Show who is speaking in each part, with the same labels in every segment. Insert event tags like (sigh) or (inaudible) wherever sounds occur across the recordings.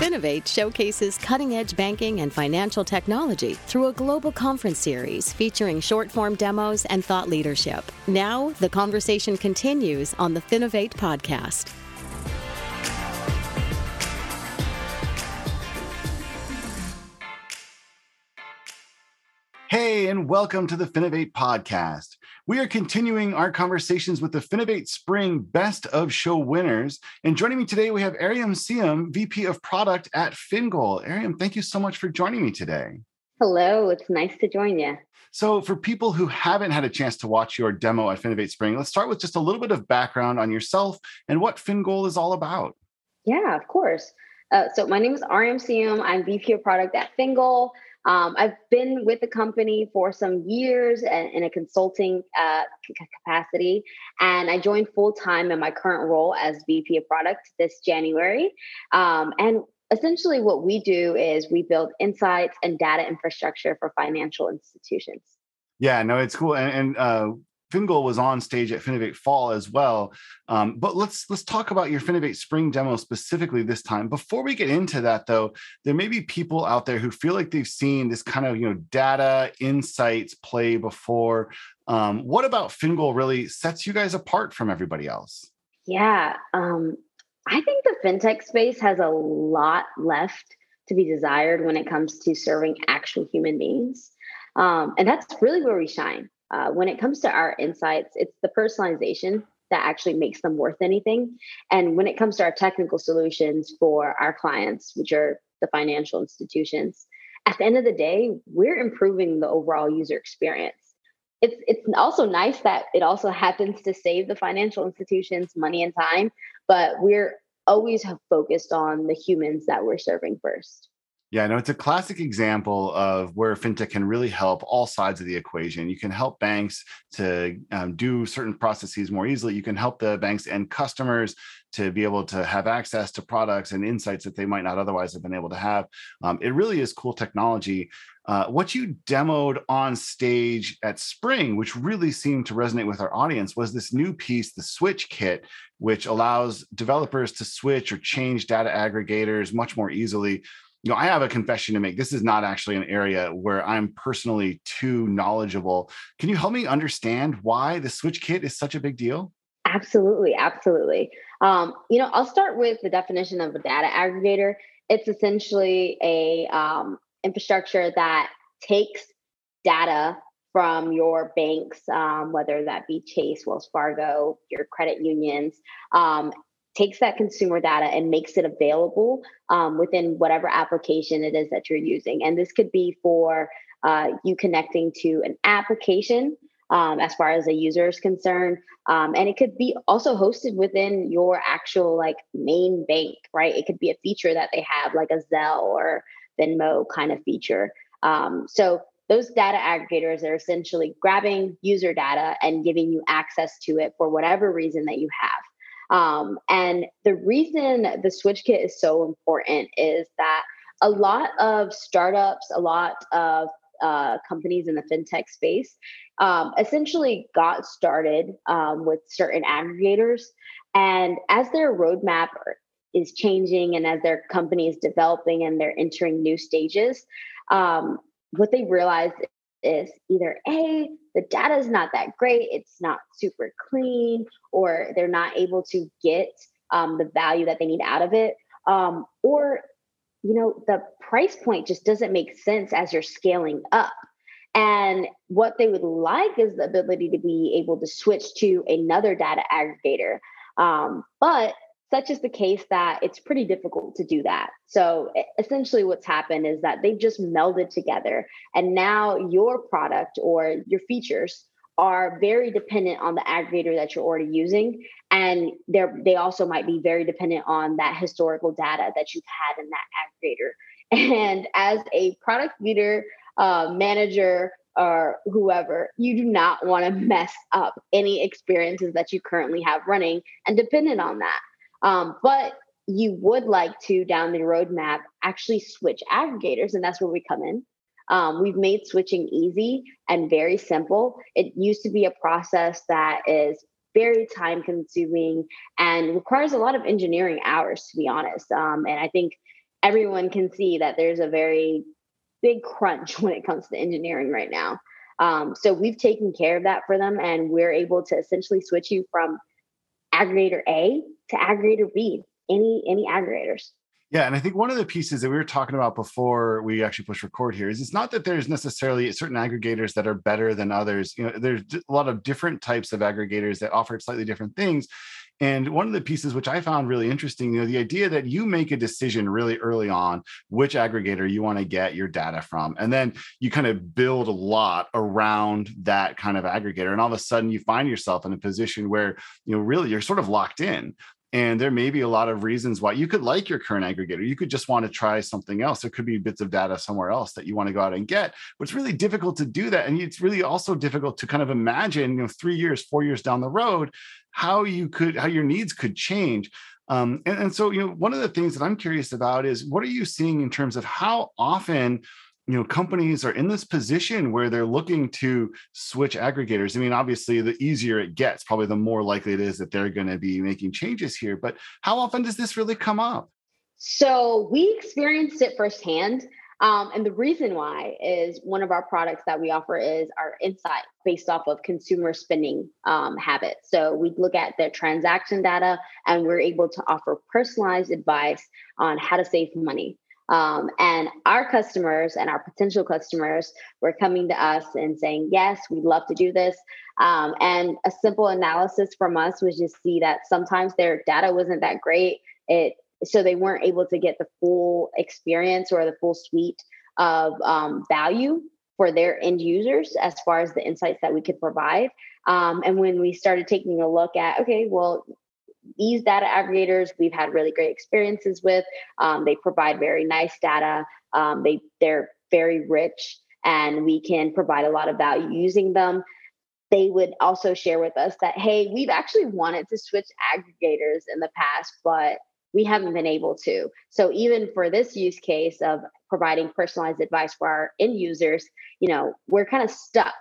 Speaker 1: Finovate showcases cutting edge banking and financial technology through a global conference series featuring short form demos and thought leadership. Now, the conversation continues on the Finovate podcast.
Speaker 2: Hey, and welcome to the Finovate podcast. We are continuing our conversations with the Finovate Spring Best of Show winners. And joining me today, we have Aryam Siam, VP of Product at FinGoal. Aryam, thank you so much for joining me today.
Speaker 3: Hello, it's nice to join you.
Speaker 2: So, for people who haven't had a chance to watch your demo at Finovate Spring, let's start with just a little bit of background on yourself and what FinGoal is all about.
Speaker 3: Yeah, of course. Uh, so, my name is Aryam Siam. I'm VP of Product at FinGoal. Um, I've been with the company for some years and in a consulting uh, capacity, and I joined full time in my current role as VP of Product this January. Um, and essentially, what we do is we build insights and data infrastructure for financial institutions.
Speaker 2: Yeah, no, it's cool. And, and uh, FinGoal was on stage at Finovate Fall as well. Um, but let's let's talk about your Finovate Spring demo specifically this time. Before we get into that, though, there may be people out there who feel like they've seen this kind of you know data insights play before. Um, what about FinGoal really sets you guys apart from everybody else?
Speaker 3: Yeah, um, I think the fintech space has a lot left to be desired when it comes to serving actual human beings. Um, and that's really where we shine uh, when it comes to our insights, it's the personalization that actually makes them worth anything. And when it comes to our technical solutions for our clients, which are the financial institutions, at the end of the day, we're improving the overall user experience. It's it's also nice that it also happens to save the financial institutions money and time, but we're always focused on the humans that we're serving first.
Speaker 2: Yeah, no, it's a classic example of where fintech can really help all sides of the equation. You can help banks to um, do certain processes more easily. You can help the banks and customers to be able to have access to products and insights that they might not otherwise have been able to have. Um, it really is cool technology. Uh, what you demoed on stage at Spring, which really seemed to resonate with our audience, was this new piece, the Switch Kit, which allows developers to switch or change data aggregators much more easily you know, I have a confession to make. This is not actually an area where I'm personally too knowledgeable. Can you help me understand why the switch kit is such a big deal?
Speaker 3: Absolutely, absolutely. Um, you know, I'll start with the definition of a data aggregator. It's essentially a um, infrastructure that takes data from your banks, um, whether that be Chase, Wells Fargo, your credit unions, um, takes that consumer data and makes it available um, within whatever application it is that you're using. And this could be for uh, you connecting to an application um, as far as a user is concerned. Um, and it could be also hosted within your actual like main bank, right? It could be a feature that they have like a Zelle or Venmo kind of feature. Um, so those data aggregators are essentially grabbing user data and giving you access to it for whatever reason that you have. Um, and the reason the switch kit is so important is that a lot of startups, a lot of uh, companies in the fintech space um, essentially got started um, with certain aggregators. And as their roadmap is changing and as their company is developing and they're entering new stages, um, what they realize is either A, the data is not that great, it's not super clean, or they're not able to get um, the value that they need out of it, um, or you know the price point just doesn't make sense as you're scaling up. And what they would like is the ability to be able to switch to another data aggregator. Um, but such is the case that it's pretty difficult to do that. So essentially, what's happened is that they've just melded together, and now your product or your features are very dependent on the aggregator that you're already using, and they're they also might be very dependent on that historical data that you've had in that aggregator. (laughs) And as a product leader, uh, manager, or whoever, you do not want to mess up any experiences that you currently have running and dependent on that. Um, but you would like to down the roadmap actually switch aggregators, and that's where we come in. Um, we've made switching easy and very simple. It used to be a process that is very time consuming and requires a lot of engineering hours, to be honest. Um, and I think everyone can see that there's a very big crunch (laughs) when it comes to engineering right now. Um, so we've taken care of that for them, and we're able to essentially switch you from aggregator A to aggregator read any any aggregators.
Speaker 2: Yeah, and I think one of the pieces that we were talking about before we actually push record here is it's not that there's necessarily certain aggregators that are better than others. You know, there's a lot of different types of aggregators that offer slightly different things. And one of the pieces which I found really interesting, you know, the idea that you make a decision really early on which aggregator you want to get your data from, and then you kind of build a lot around that kind of aggregator, and all of a sudden you find yourself in a position where you know really you're sort of locked in and there may be a lot of reasons why you could like your current aggregator. You could just want to try something else. There could be bits of data somewhere else that you want to go out and get. But it's really difficult to do that. And it's really also difficult to kind of imagine, you know, three years, four years down the road, how you could, how your needs could change. Um, and, and so, you know, one of the things that I'm curious about is what are you seeing in terms of how often you know companies are in this position where they're looking to switch aggregators i mean obviously the easier it gets probably the more likely it is that they're going to be making changes here but how often does this really come up
Speaker 3: so we experienced it firsthand um, and the reason why is one of our products that we offer is our insight based off of consumer spending um, habits. So we look at their transaction data and we're able to offer personalized advice on how to save money. Um, and our customers and our potential customers were coming to us and saying, yes, we'd love to do this. Um, and a simple analysis from us was just see that sometimes their data wasn't that great. It so they weren't able to get the full experience or the full suite of um, value for their end users as far as the insights that we could provide. Um, and when we started taking a look at, okay, well, these data aggregators we've had really great experiences with. Um, they provide very nice data. Um, they they're very rich, and we can provide a lot of value using them. They would also share with us that hey, we've actually wanted to switch aggregators in the past, but we haven't been able to. So even for this use case of providing personalized advice for our end users, you know, we're kind of stuck.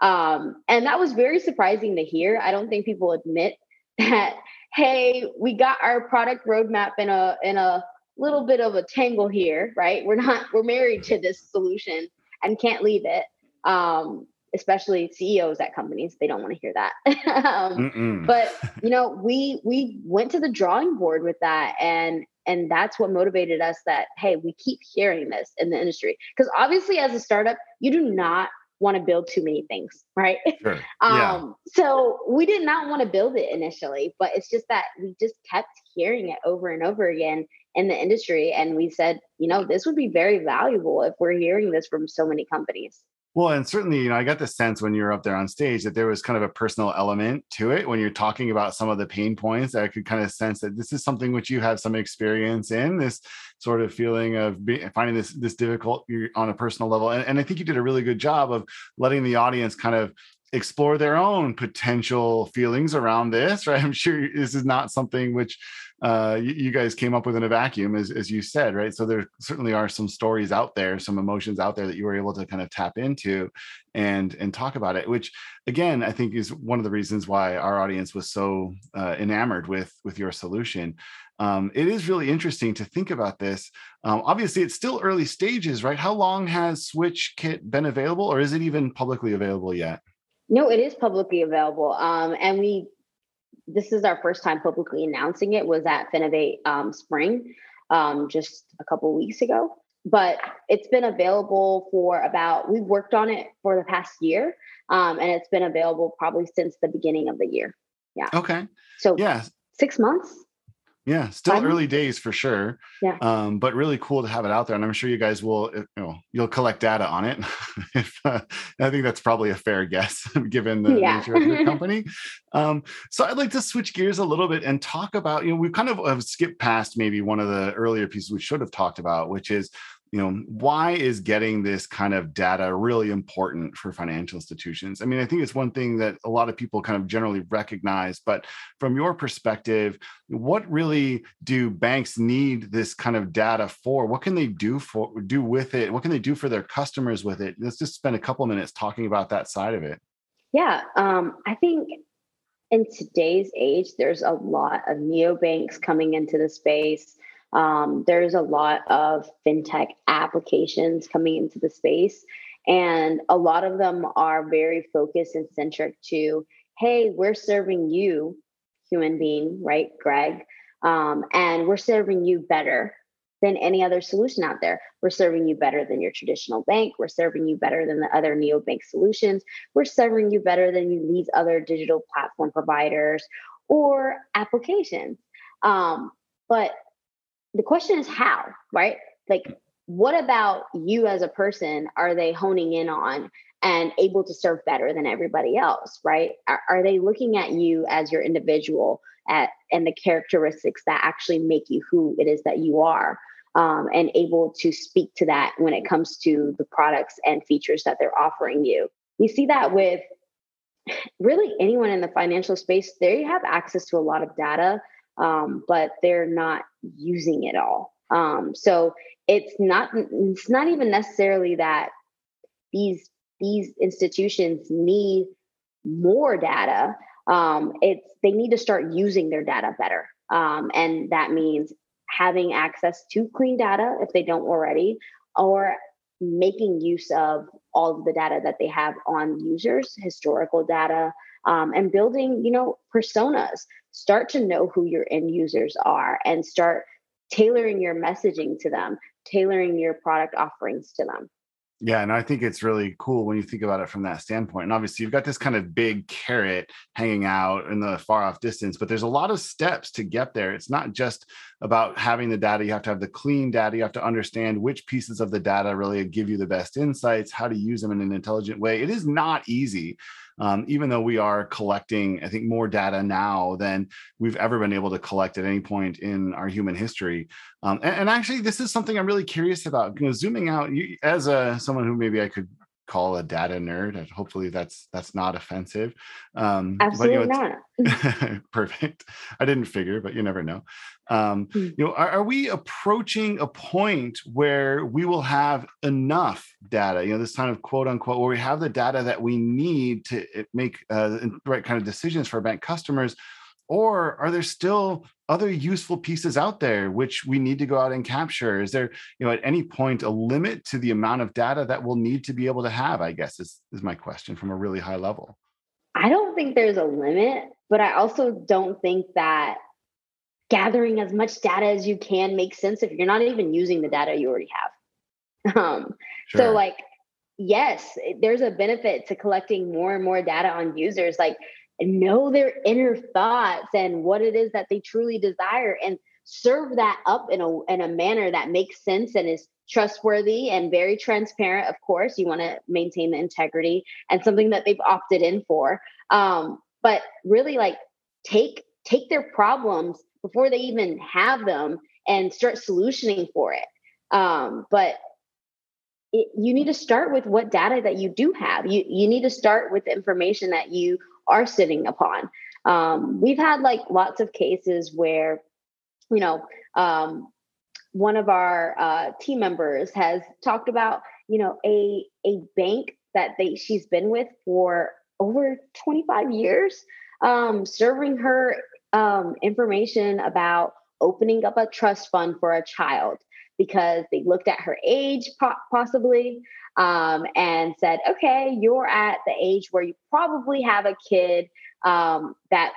Speaker 3: Um, and that was very surprising to hear. I don't think people admit (laughs) that hey, we got our product roadmap in a in a little bit of a tangle here, right? We're not we're married to this solution and can't leave it. Um, especially CEOs at companies, they don't want to hear that. (laughs) um, but (laughs) you know, we we went to the drawing board with that, and and that's what motivated us. That hey, we keep hearing this in the industry because obviously, as a startup, you do not want to build too many things, right? (laughs) Sure. Yeah. um, so we did not want to build it initially, but it's just that we just kept hearing it over and over again in the industry. And we said, you know, this would be very valuable if we're hearing this from so many companies.
Speaker 2: Well, and certainly, you know, I got the sense when you were up there on stage that there was kind of a personal element to it when you're talking about some of the pain points. I could kind of sense that this is something which you have some experience in. This sort of feeling of being, finding this this difficult on a personal level, and, and I think you did a really good job of letting the audience kind of explore their own potential feelings around this. (laughs) Right? I'm sure this is not something which uh, you, you, guys came up with in a vacuum, as, as you said, right? So there certainly are some stories out there, some emotions out there that you were able to kind of tap into and and talk about it, which again I think is one of the reasons why our audience was so uh, enamored with with your solution. Um, it is really interesting to think about this. Um, obviously, it's still early stages, right? How long has Switch Kit been available, or is it even publicly available yet?
Speaker 3: No, it is publicly available, um, and we this is our first time publicly announcing it was at Finovate um, Spring um, just a couple weeks ago. But it's been available for about, we've worked on it for the past year. Um, and it's been available probably since the beginning of the year. Yeah.
Speaker 2: Okay.
Speaker 3: So, yeah, six months.
Speaker 2: Yeah, still early days for sure.
Speaker 3: Yeah.
Speaker 2: Um, but really cool to have it out there, and I'm sure you guys will, you know, you'll collect data on it. (laughs) if, uh, I think that's probably a fair guess, (laughs) given the yeah. nature of your (laughs) company. Um, so I'd like to switch gears a little bit and talk about, you know, we kind of have skipped past maybe one of the earlier pieces we should have talked about, which is you know why is getting this kind of data really important for financial institutions? I mean i think it's one thing that a lot of people kind of generally recognize but from your perspective what really do banks need this kind of data for? What can they do for do with it? What can they do for their customers with it? Let's just spend a couple minutes talking about that side of it.
Speaker 3: Yeah um, i think in today's age there's a lot of neobanks coming into the space Um, there's a lot of fintech applications coming into the space, and a lot of them are very focused and centric to, hey, we're serving you, human being, right, Greg, um, and we're serving you better than any other solution out there. We're serving you better than your traditional bank. We're serving you better than the other neobank solutions. We're serving you better than these other digital platform providers or applications. Um, but the question is how, right? Like, what about you as a person are they honing in on and able to serve better than everybody else, right? Are, are they looking at you as your individual at, and the characteristics that actually make you who it is that you are? um, and able to speak to that when it comes to the products and features that they're offering you. We see that with really anyone in the financial space, they have access to a lot of data, um, but they're not using it all. Um, so it's not it's not even necessarily that these these institutions need more data. Um, it's they need to start using their data better, um, and that means having access to clean data if they don't already, or making use of all of the data that they have on users, historical data, um, and building, you know, personas. Start to know who your end users are and start tailoring your messaging to them, tailoring your product offerings to them.
Speaker 2: Yeah, and I think it's really cool when you think about it from that standpoint. And obviously, you've got this kind of big carrot hanging out in the far off distance, but there's a lot of steps to get there. It's not just about having the data, you have to have the clean data, you have to understand which pieces of the data really give you the best insights, how to use them in an intelligent way. It is not easy um, even though we are collecting, I think, more data now than we've ever been able to collect at any point in our human history. Um, and, and, actually, this is something I'm really curious about. You know, zooming out, you, as a someone who maybe I could call a data nerd. And hopefully that's that's not offensive.
Speaker 3: Um, Absolutely but,
Speaker 2: you know, not. (laughs) perfect. I didn't figure, but you never know. Um, mm. You know, are, are, we approaching a point where we will have enough data? You know, this kind of quote unquote, where we have the data that we need to eh, make uh, the right kind of decisions for bank customers or are there still other useful pieces out there which we need to go out and capture? Is there you know at any point a limit to the amount of data that we'll need to be able to have i guess is, is my question from a really high level?
Speaker 3: I don't think there's a limit but i also don't think that gathering as much data as you can makes sense if you're not even using the data you already have. (laughs) Um, sure. so like yes there's a benefit to collecting more and more data on users like know their inner thoughts and what it is that they truly desire and serve that up in a in a manner that makes sense and is trustworthy and very transparent of course. You want to maintain the integrity and something that they've opted in for. Um, but really like take take their problems before they even have them and start solutioning for it. Um, but it, you need to start with what data that you do have. You you need to start with the information that you are sitting upon. Um, we've had like lots of cases where, you know, um, one of our uh, team members has talked about, you know, a a bank that they she's been with for over 25 years, um, serving her um, information about opening up a trust fund for a child because they looked at her age possibly um, and said, okay, you're at the age where you probably have a kid um, that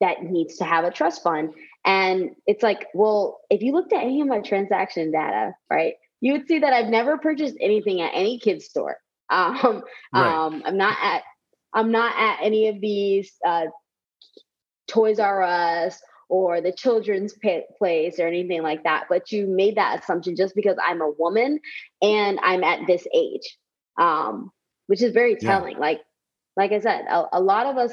Speaker 3: that needs to have a trust fund. And it's like, well, if you looked at any of my transaction data, right, you would see that I've never purchased anything at any kid's store. (laughs) Um, right. um, I'm not at I'm not at any of these uh, Toys R Us or the children's place or anything like that. But you made that assumption just because I'm a woman and I'm at this age, um, which is very telling. Yeah. Like, like I said, a, a, lot of us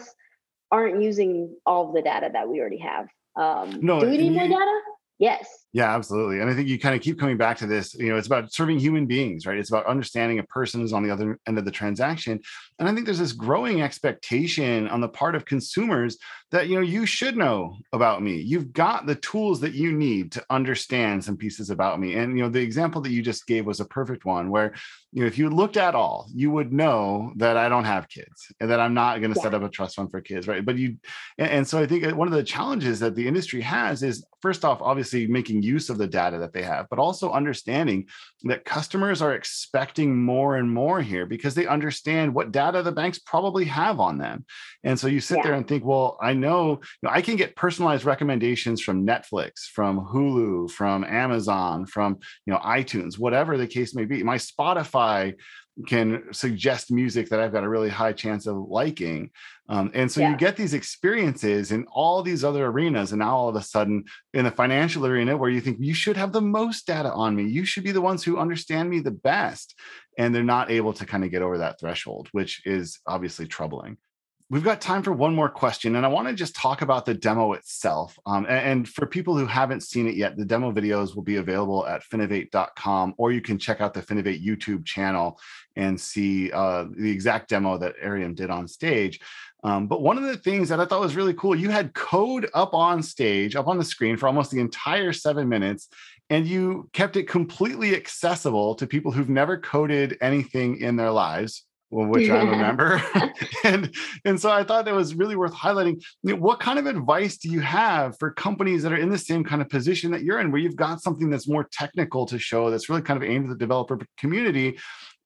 Speaker 3: aren't using all of the data that we already have. Um, no, do we need more data? Yes.
Speaker 2: Yeah, absolutely. And I think you kind of keep coming back to this. You know, it's about serving human beings, right? It's about understanding a person is on the other end of the transaction. And I think there's this growing expectation on the part of consumers that you know you should know about me you've got the tools that you need to understand some pieces about me and you know the example that you just gave was a perfect one where you know if you looked at all you would know that i don't have kids and that i'm not going to yeah. set up a trust fund for kids right but you and, and so i think uh, one of the challenges that the industry has is first off obviously making use of the data that they have, but also understanding that customers are expecting more and more here because they understand what data the banks probably have on them. And so you sit yeah. there and think, well, I know, you know, I can get personalized recommendations from Netflix, from Hulu, from Amazon, from you know iTunes, whatever the case may be. My Spotify can suggest music that I've got a really high chance of liking. Um, and so yeah. you get these experiences in all these other arenas. And now all of a sudden, in the financial arena, where you think you should have the most data on me, you should be the ones who understand me the best. And they're not able to kind of get over that threshold, which is obviously troubling. We've got time for one more question, and I want to just talk about the demo itself. Um, and, and, for people who haven't seen it yet, the demo videos will be available at finovate.com, or you can check out the Finovate YouTube channel and see uh, the exact demo that Aryam did on stage. Um, but one of the things that I thought was really cool, you had code up on stage, up on the screen for almost the entire seven minutes, and you kept it completely accessible to people who've never coded anything in their lives (laughs) which I remember. (laughs) (laughs) and and so I thought that was really worth highlighting. What kind of advice do you have for companies that are in the same kind of position that you're in, where you've got something that's more technical to show that's really kind of aimed at the developer community?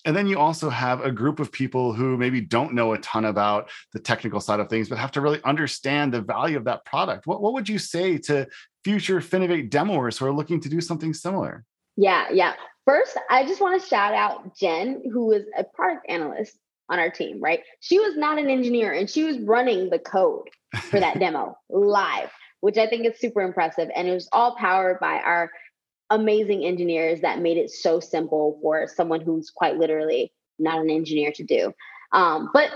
Speaker 2: And then you also have a group of people who maybe don't know a ton about the technical side of things, but have to really understand the value of that product. What, what would you say to future Finovate demoers who are looking to do something similar?
Speaker 3: Yeah, yeah. First, I just want to shout out Jen, who is a product analyst on our team, right? She was not an engineer and she was running the code for that (laughs) demo live, which I think is super impressive. And it was all powered by our amazing engineers that made it so simple for someone who's quite literally not an engineer to do. Um, but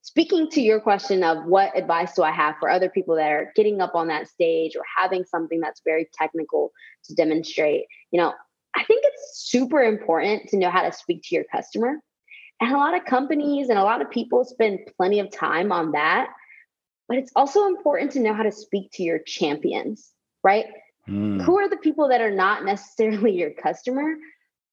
Speaker 3: speaking to your question of what advice do I have for other people that are getting up on that stage or having something that's very technical to demonstrate, you know, I think it's super important to know how to speak to your customer. And a lot of companies and a lot of people spend plenty of time on that. But it's also important to know how to speak to your champions, right? Mm. Who are the people that are not necessarily (laughs) your customer,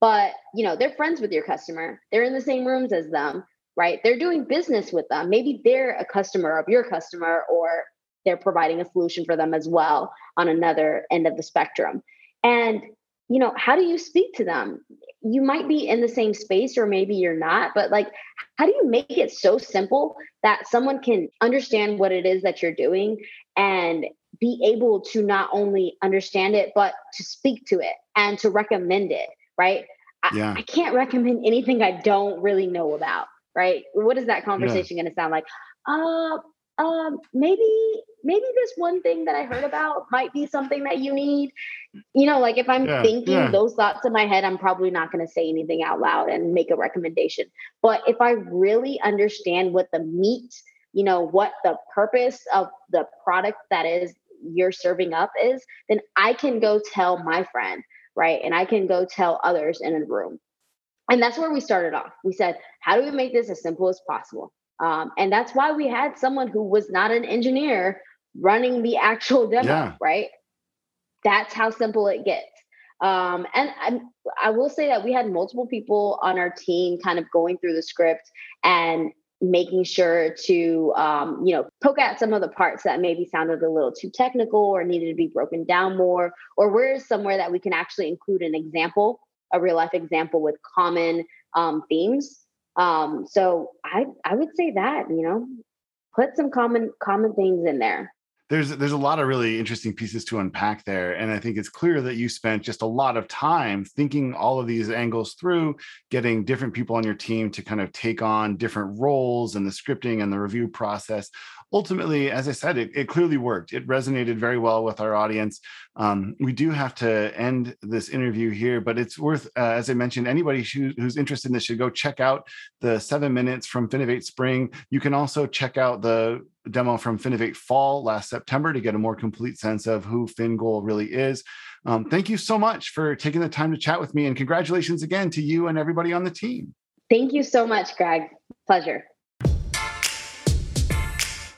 Speaker 3: but you know, they're friends with your customer. They're in the same rooms as them, right? They're doing business with them. Maybe they're a customer of your customer or they're providing a solution for them as well on another end of the spectrum. And you know, how do you speak to them? You might be in the same space or maybe you're not, but like, how do you make it so simple that someone can understand what it is that you're doing and be able to not only understand it, but to speak to it and to recommend it, right? Yeah. I, I can't recommend anything I don't really know about, right? What is that conversation yeah. going to sound like? Uh, um, maybe maybe this one thing that I heard about might be something that you need. You know, like if I'm yeah, thinking yeah. those thoughts in my head, I'm probably not going to say anything out loud and make a recommendation. But if I really understand what the meat, you know, what the purpose of the product that is you're serving up is, then I can go tell my friend, right? And I can go tell others in a room. And that's where we started off. We said, how do we make this as simple as possible? Um, and that's why we had someone who was not an engineer running the actual demo, yeah. right? That's how simple it gets. Um, and I, I will say that we had multiple people on our team kind of going through the script and making sure to um, you know poke at some of the parts that maybe sounded a little too technical or needed to be broken down more or where is somewhere that we can actually include an example a real life example with common um, themes um, so I I would say that you know put some common common things in there.
Speaker 2: There's there's a lot of really interesting pieces to unpack there and i think it's clear that you spent just a lot of time thinking all of these angles through getting different people on your team to kind of take on different roles and the scripting and the review process ultimately, as I said, it, it clearly worked. It resonated very well with our audience. Um, we do have to end this interview here, but it's worth, uh, as I mentioned, anybody who, who's interested in this should go check out the seven minutes from Finovate Spring. You can also check out the demo from Finovate Fall last September to get a more complete sense of who FinGoal really is. Um, thank you so much for taking the time to chat with me, and congratulations again to you and everybody on the team.
Speaker 3: Thank you so much, Greg. Pleasure.